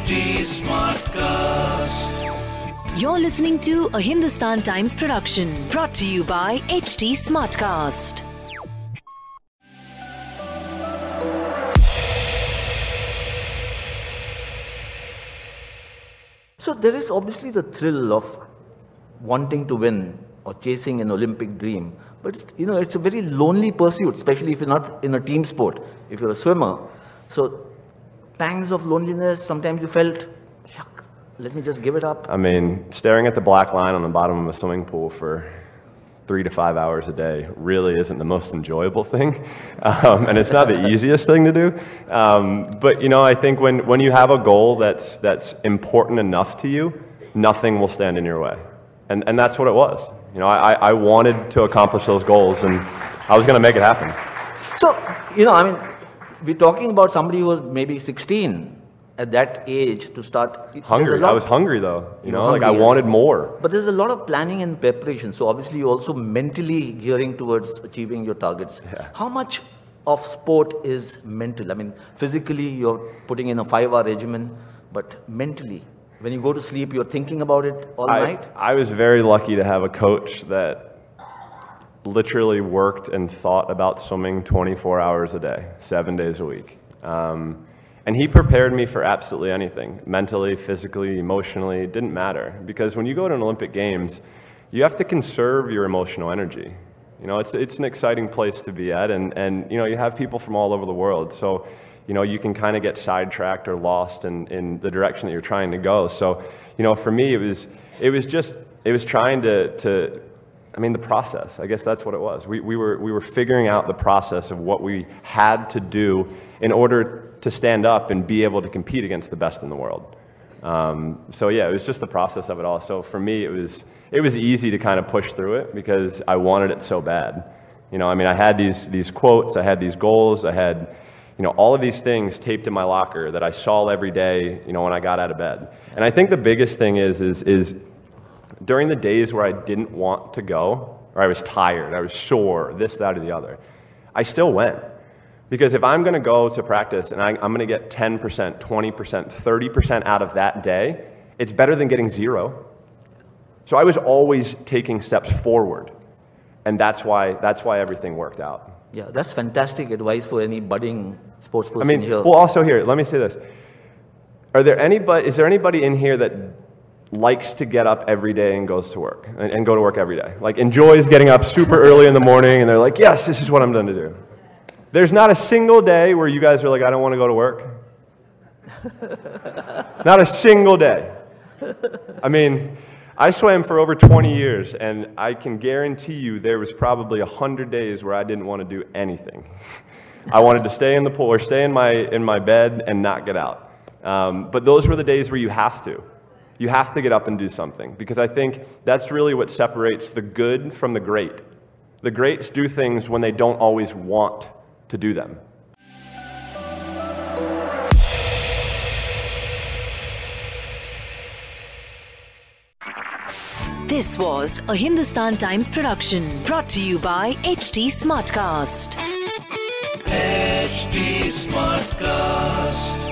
HT Smartcast. You're listening to a Hindustan Times production brought to you by HT Smartcast. So there is obviously the thrill of wanting to win or chasing an Olympic dream. But it's, you know, it's a very lonely pursuit, especially if you're not in a team sport, if you're a swimmer. So pangs of loneliness, sometimes you felt, let me just give it up. I mean, staring at the black line on the bottom of a swimming pool for three to five hours a day really isn't the most enjoyable thing. Um, and it's not the easiest thing to do. Um, but, you know, I think when, when you have a goal that's, that's important enough to you, nothing will stand in your way. And, and that's what it was. You know, I, I wanted to accomplish those goals, and I was going to make it happen. So, you know, I mean, we're talking about somebody who was maybe 16 at that age to start. Hungry. I was hungry, though. You You know, like I yes. wanted more. But there's a lot of planning and preparation. So obviously you're also mentally gearing towards achieving your targets. Yeah. How much of sport is mental? I mean, physically you're putting in a five-hour regimen, but mentally, when you go to sleep, you're thinking about it all I, night. I was very lucky to have a coach that literally worked and thought about swimming 24 hours a day, seven days a week. Um, and he prepared me for absolutely anything mentally, physically, emotionally, it didn't matter. Because when you go to an Olympic Games, you have to conserve your emotional energy. You know, it's, it's an exciting place to be at, and, and you know, you have people from all over the world. So, you know, you can kind of get sidetracked or lost in, in the direction that you're trying to go. So, you know, for me, it was, it was just, it was trying to, to I mean, the process. I guess that's what it was. We, we, were, we were figuring out the process of what we had to do in order to stand up and be able to compete against the best in the world. Um, so yeah, it was just the process of it all. So for me, it was it was easy to kind of push through it because I wanted it so bad. You know, I mean, I had these these quotes, I had these goals, I had you know all of these things taped in my locker that I saw every day. You know, when I got out of bed. And I think the biggest thing is is is during the days where I didn't want to go, or I was tired, I was sore, this, that, or the other, I still went. Because if I'm going to go to practice and I, I'm going to get 10%, 20%, 30% out of that day, it's better than getting zero. So I was always taking steps forward. And that's why, that's why everything worked out. Yeah, that's fantastic advice for any budding sports person I mean, here. well, also here, let me say this. Are there anybody, is there anybody in here that likes to get up every day and goes to work and, and go to work every day? Like enjoys getting up super early in the morning and they're like, yes, this is what I'm done to do. There's not a single day where you guys are like, I don't want to go to work. not a single day. I mean, I swam for over 20 years, and I can guarantee you there was probably 100 days where I didn't want to do anything. I wanted to stay in the pool or stay in my, in my bed and not get out. Um, but those were the days where you have to. You have to get up and do something because I think that's really what separates the good from the great. The greats do things when they don't always want to do them. This was a Hindustan Times production brought to you by HT Smartcast. HT Smartcast.